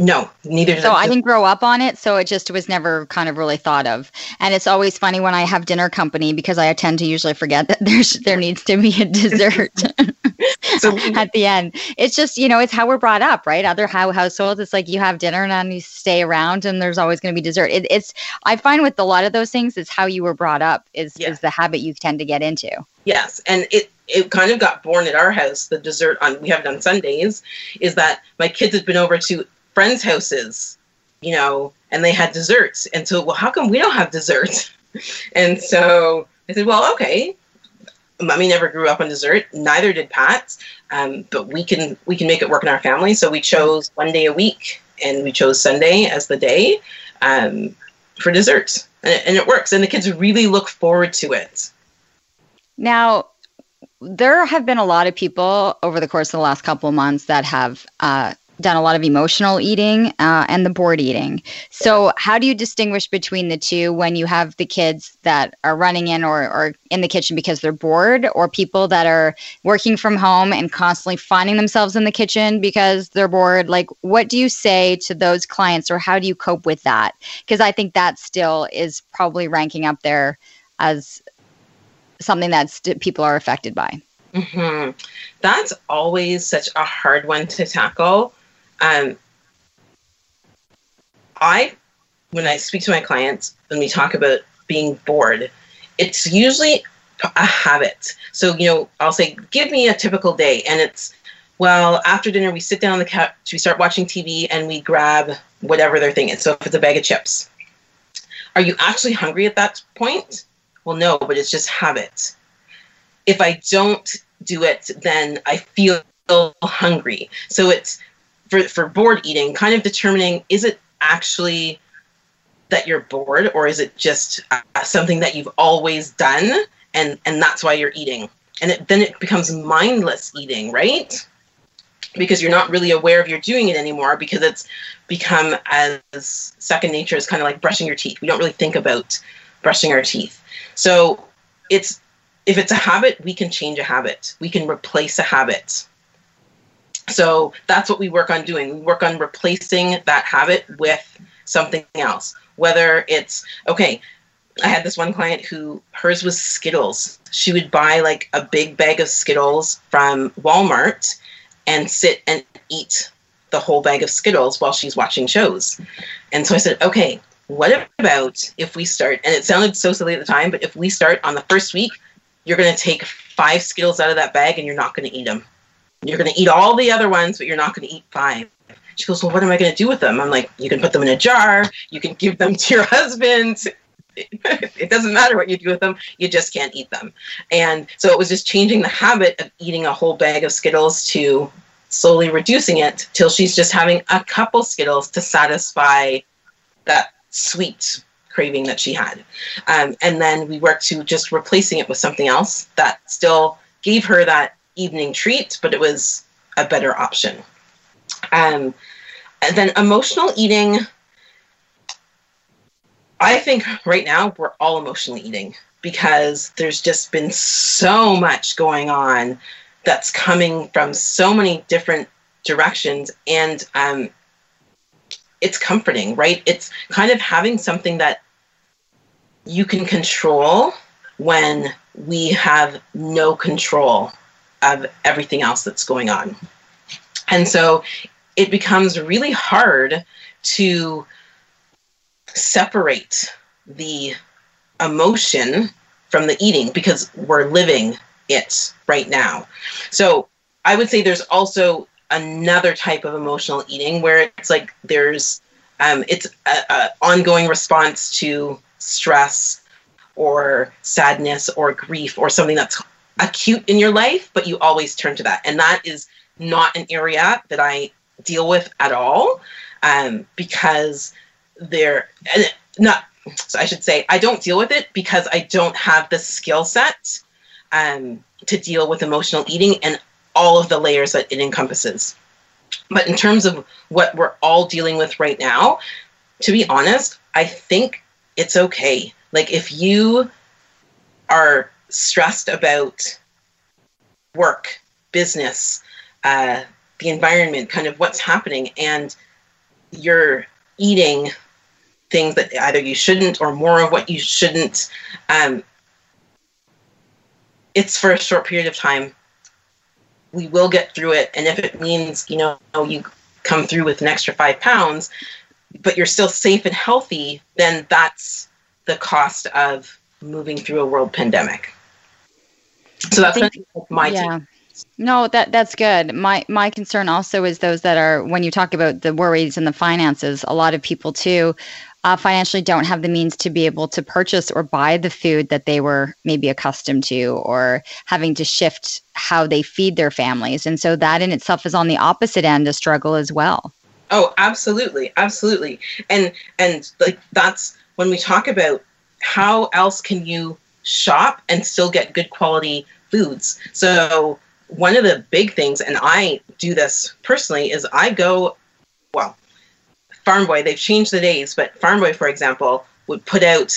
No, neither. So I didn't grow up on it, so it just was never kind of really thought of. And it's always funny when I have dinner company because I tend to usually forget that there's there needs to be a dessert so at the end. It's just you know it's how we're brought up, right? Other how households, it's like you have dinner and then you stay around, and there's always going to be dessert. It, it's I find with a lot of those things, it's how you were brought up is yeah. is the habit you tend to get into. Yes, and it it kind of got born at our house. The dessert on we have it on Sundays is that my kids had been over to friends' houses, you know, and they had desserts. And so, well, how come we don't have dessert? and so I said, well, okay. Mummy never grew up on dessert. Neither did Pat. Um, but we can we can make it work in our family. So we chose one day a week, and we chose Sunday as the day um, for desserts, and it, and it works. And the kids really look forward to it. Now, there have been a lot of people over the course of the last couple of months that have uh, done a lot of emotional eating uh, and the bored eating. So, how do you distinguish between the two when you have the kids that are running in or, or in the kitchen because they're bored, or people that are working from home and constantly finding themselves in the kitchen because they're bored? Like, what do you say to those clients, or how do you cope with that? Because I think that still is probably ranking up there as something that st- people are affected by. Mm-hmm. That's always such a hard one to tackle um, I, when I speak to my clients, when we talk about being bored, it's usually a habit. So, you know, I'll say, give me a typical day. And it's, well, after dinner, we sit down on the couch, we start watching TV, and we grab whatever their thing is. So, if it's a bag of chips, are you actually hungry at that point? Well, no, but it's just habit. If I don't do it, then I feel hungry. So, it's for, for bored eating, kind of determining is it actually that you're bored or is it just uh, something that you've always done and and that's why you're eating? And it, then it becomes mindless eating right? Because you're not really aware of you're doing it anymore because it's become as second nature as kind of like brushing your teeth. We don't really think about brushing our teeth. So it's if it's a habit we can change a habit. We can replace a habit so that's what we work on doing we work on replacing that habit with something else whether it's okay I had this one client who hers was Skittles. She would buy like a big bag of Skittles from Walmart and sit and eat the whole bag of Skittles while she's watching shows. And so I said, okay, what about if we start? And it sounded so silly at the time, but if we start on the first week, you're going to take five Skittles out of that bag and you're not going to eat them. You're going to eat all the other ones, but you're not going to eat five. She goes, Well, what am I going to do with them? I'm like, You can put them in a jar. You can give them to your husband. it doesn't matter what you do with them. You just can't eat them. And so it was just changing the habit of eating a whole bag of Skittles to slowly reducing it till she's just having a couple Skittles to satisfy that sweet craving that she had. Um, and then we worked to just replacing it with something else that still gave her that evening treat, but it was a better option. Um, and then emotional eating. I think right now we're all emotionally eating because there's just been so much going on that's coming from so many different directions and um, it's comforting right it's kind of having something that you can control when we have no control of everything else that's going on and so it becomes really hard to separate the emotion from the eating because we're living it right now. So I would say there's also another type of emotional eating where it's like there's um, it's an ongoing response to stress or sadness or grief or something that's acute in your life, but you always turn to that. And that is not an area that I deal with at all um, because they're not so i should say i don't deal with it because i don't have the skill set um, to deal with emotional eating and all of the layers that it encompasses but in terms of what we're all dealing with right now to be honest i think it's okay like if you are stressed about work business uh, the environment, kind of what's happening, and you're eating things that either you shouldn't or more of what you shouldn't. Um, it's for a short period of time. We will get through it, and if it means you know you come through with an extra five pounds, but you're still safe and healthy, then that's the cost of moving through a world pandemic. So that's think, my yeah. Take. No, that that's good. My my concern also is those that are when you talk about the worries and the finances. A lot of people too uh, financially don't have the means to be able to purchase or buy the food that they were maybe accustomed to, or having to shift how they feed their families, and so that in itself is on the opposite end a struggle as well. Oh, absolutely, absolutely, and and like that's when we talk about how else can you shop and still get good quality foods. So one of the big things, and I do this personally, is I go, well, Farm Boy, they've changed the days, but Farm Boy, for example, would put out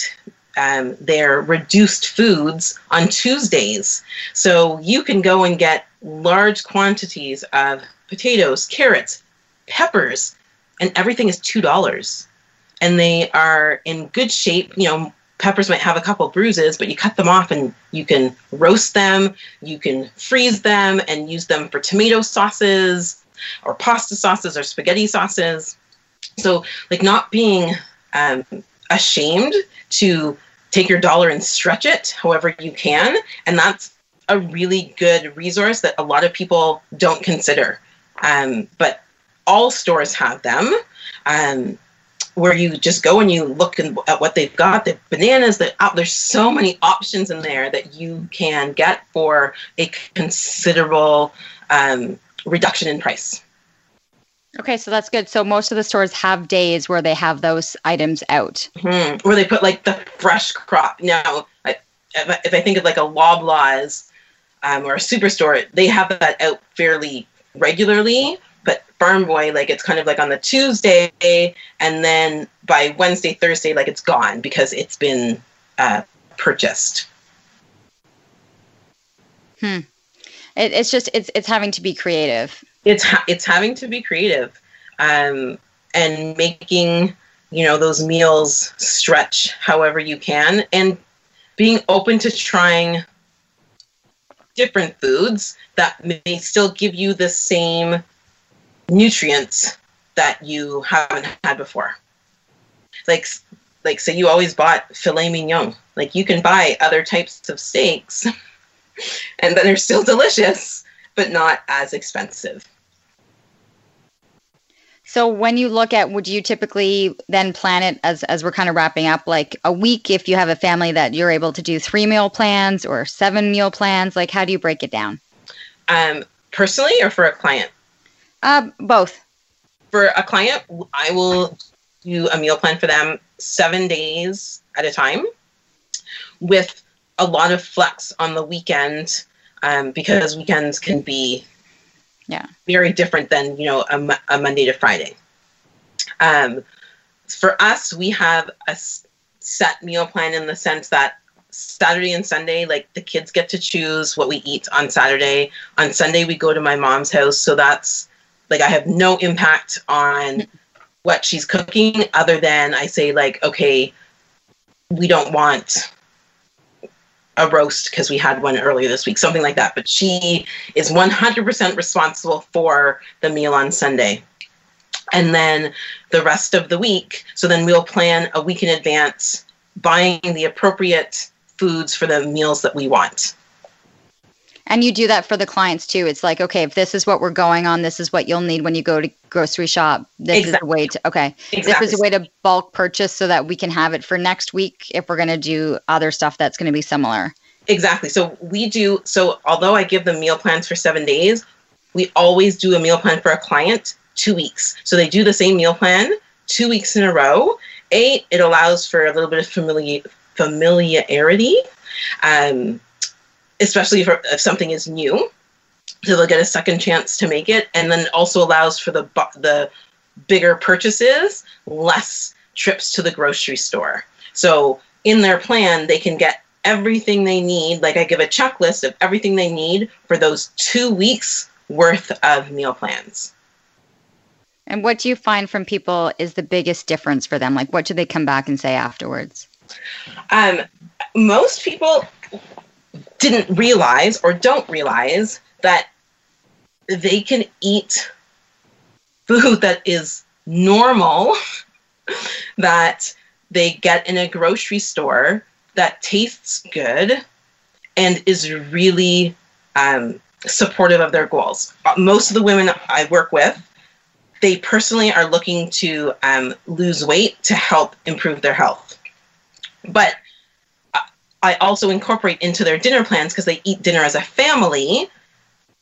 um, their reduced foods on Tuesdays. So you can go and get large quantities of potatoes, carrots, peppers, and everything is $2. And they are in good shape, you know, peppers might have a couple bruises, but you cut them off and you can roast them, you can freeze them and use them for tomato sauces or pasta sauces or spaghetti sauces. So, like, not being um, ashamed to take your dollar and stretch it however you can. And that's a really good resource that a lot of people don't consider. Um, but all stores have them. Um, where you just go and you look at what they've got the bananas that out there's so many options in there that you can get for a considerable um, reduction in price Okay, so that's good. So most of the stores have days where they have those items out. Hmm. Where they put like the fresh crop. Now, if, I, if I think of like a Loblaws um, or a superstore, they have that out fairly regularly. Farm Boy, like it's kind of like on the Tuesday, and then by Wednesday, Thursday, like it's gone because it's been uh, purchased. Hmm. It, it's just it's it's having to be creative. It's it's having to be creative, um, and making you know those meals stretch however you can, and being open to trying different foods that may still give you the same nutrients that you haven't had before. Like like say you always bought filet mignon. Like you can buy other types of steaks and then they're still delicious, but not as expensive. So when you look at would you typically then plan it as as we're kind of wrapping up like a week if you have a family that you're able to do three meal plans or seven meal plans like how do you break it down? Um personally or for a client? Uh both. For a client, I will do a meal plan for them 7 days at a time with a lot of flex on the weekend um, because weekends can be yeah very different than you know a, a Monday to Friday. Um, for us, we have a set meal plan in the sense that Saturday and Sunday, like the kids get to choose what we eat on Saturday. On Sunday, we go to my mom's house, so that's like I have no impact on what she's cooking other than I say like, okay, we don't want a roast because we had one earlier this week, something like that. But she is 100% responsible for the meal on Sunday. And then the rest of the week, so then we'll plan a week in advance, buying the appropriate foods for the meals that we want. And you do that for the clients too. It's like, okay, if this is what we're going on, this is what you'll need when you go to grocery shop. This exactly. is a way to okay. Exactly. This is a way to bulk purchase so that we can have it for next week if we're going to do other stuff that's going to be similar. Exactly. So we do so although I give them meal plans for 7 days, we always do a meal plan for a client 2 weeks. So they do the same meal plan 2 weeks in a row. A it allows for a little bit of familiar familiarity. Um, especially if, if something is new. So they'll get a second chance to make it, and then also allows for the the bigger purchases, less trips to the grocery store. So in their plan, they can get everything they need. Like I give a checklist of everything they need for those two weeks worth of meal plans. And what do you find from people is the biggest difference for them? Like, what do they come back and say afterwards? Um, most people didn't realize or don't realize that they can eat food that is normal that they get in a grocery store that tastes good and is really um, supportive of their goals. Most of the women I work with, they personally are looking to um, lose weight to help improve their health. But I also incorporate into their dinner plans because they eat dinner as a family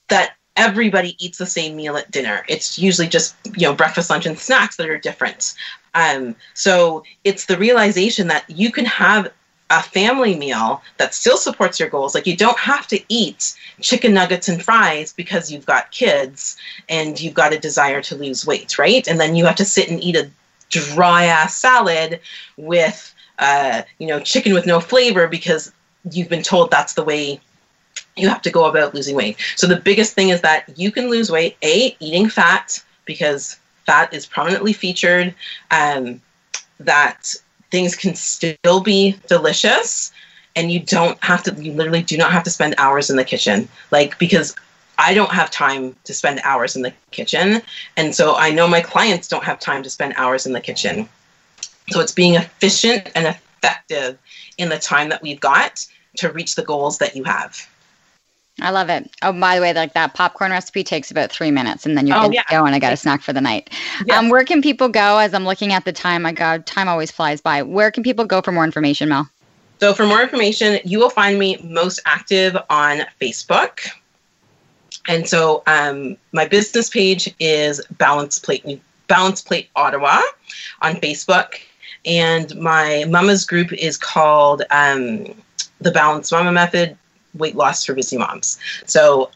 that everybody eats the same meal at dinner. It's usually just, you know, breakfast, lunch, and snacks that are different. Um, so it's the realization that you can have a family meal that still supports your goals. Like you don't have to eat chicken nuggets and fries because you've got kids and you've got a desire to lose weight, right? And then you have to sit and eat a dry ass salad with uh, you know, chicken with no flavor because you've been told that's the way you have to go about losing weight. So the biggest thing is that you can lose weight, A, eating fat, because fat is prominently featured, um, that things can still be delicious and you don't have to you literally do not have to spend hours in the kitchen like because i don't have time to spend hours in the kitchen and so i know my clients don't have time to spend hours in the kitchen so it's being efficient and effective in the time that we've got to reach the goals that you have. I love it. Oh, by the way, like that popcorn recipe takes about three minutes, and then you're oh, good yeah. to go. And I got a snack for the night. Yeah. Um, where can people go? As I'm looking at the time, my God, time always flies by. Where can people go for more information, Mel? So, for more information, you will find me most active on Facebook. and so um, my business page is Balance Plate Balance Plate Ottawa on Facebook, and my mama's group is called um, the Balanced Mama Method Weight Loss for Busy Moms. So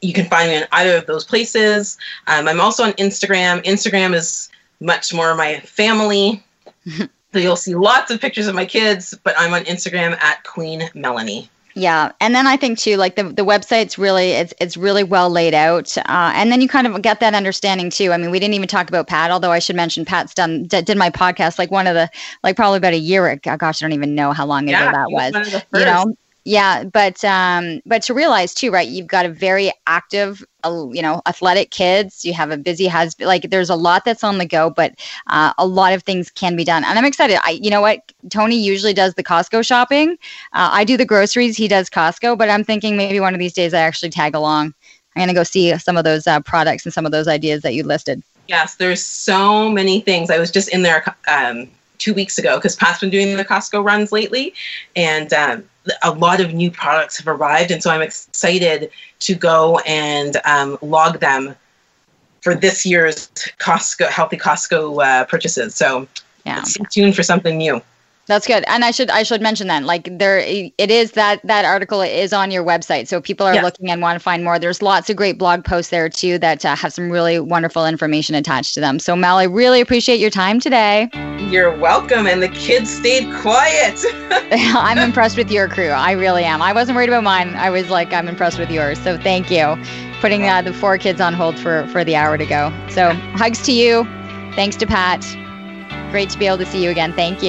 you can find me in either of those places. Um, I'm also on Instagram. Instagram is much more my family. so you'll see lots of pictures of my kids, but I'm on Instagram at Queen Melanie. Yeah, and then I think too, like the the website's really it's it's really well laid out, uh, and then you kind of get that understanding too. I mean, we didn't even talk about Pat, although I should mention Pat's done d- did my podcast like one of the like probably about a year. Ago. Gosh, I don't even know how long ago Yeah, that was was. one of the You know. Yeah, but um, but to realize too, right? You've got a very active, uh, you know, athletic kids. You have a busy husband. Like, there's a lot that's on the go, but uh, a lot of things can be done. And I'm excited. I, you know what? Tony usually does the Costco shopping. Uh, I do the groceries. He does Costco. But I'm thinking maybe one of these days I actually tag along. I'm gonna go see some of those uh, products and some of those ideas that you listed. Yes, there's so many things. I was just in there um, two weeks ago because Pat's been doing the Costco runs lately, and um, a lot of new products have arrived, and so I'm excited to go and um, log them for this year's Costco healthy Costco uh, purchases. So Yeah. stay tuned for something new. That's good. And I should I should mention that like there it is that that article is on your website. So people are Yeah. looking and want to find more. There's lots of great blog posts there too that uh, have some really wonderful information attached to them. So Mel, I really appreciate your time today. You're welcome, and the kids stayed quiet. I'm impressed with your crew. I really am. I wasn't worried about mine. I was like I'm impressed with yours. So thank you. Putting uh, the four kids on hold for for the hour to go. So hugs to you. Thanks to Pat. Great to be able to see you again. Thank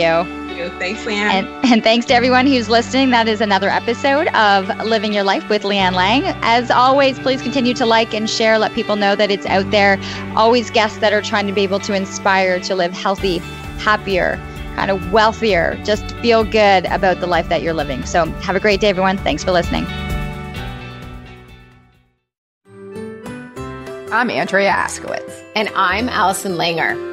you. Thanks, Leanne. And, and thanks to everyone who's listening. That is another episode of Living Your Life with Leanne Lang. As always, please continue to like and share. Let people know that it's out there. Always guests that are trying to be able to inspire to live healthy, happier, kind of wealthier, just feel good about the life that you're living. So have a great day, everyone. Thanks for listening. I'm Andrea Askowitz. And I'm Allison Langer.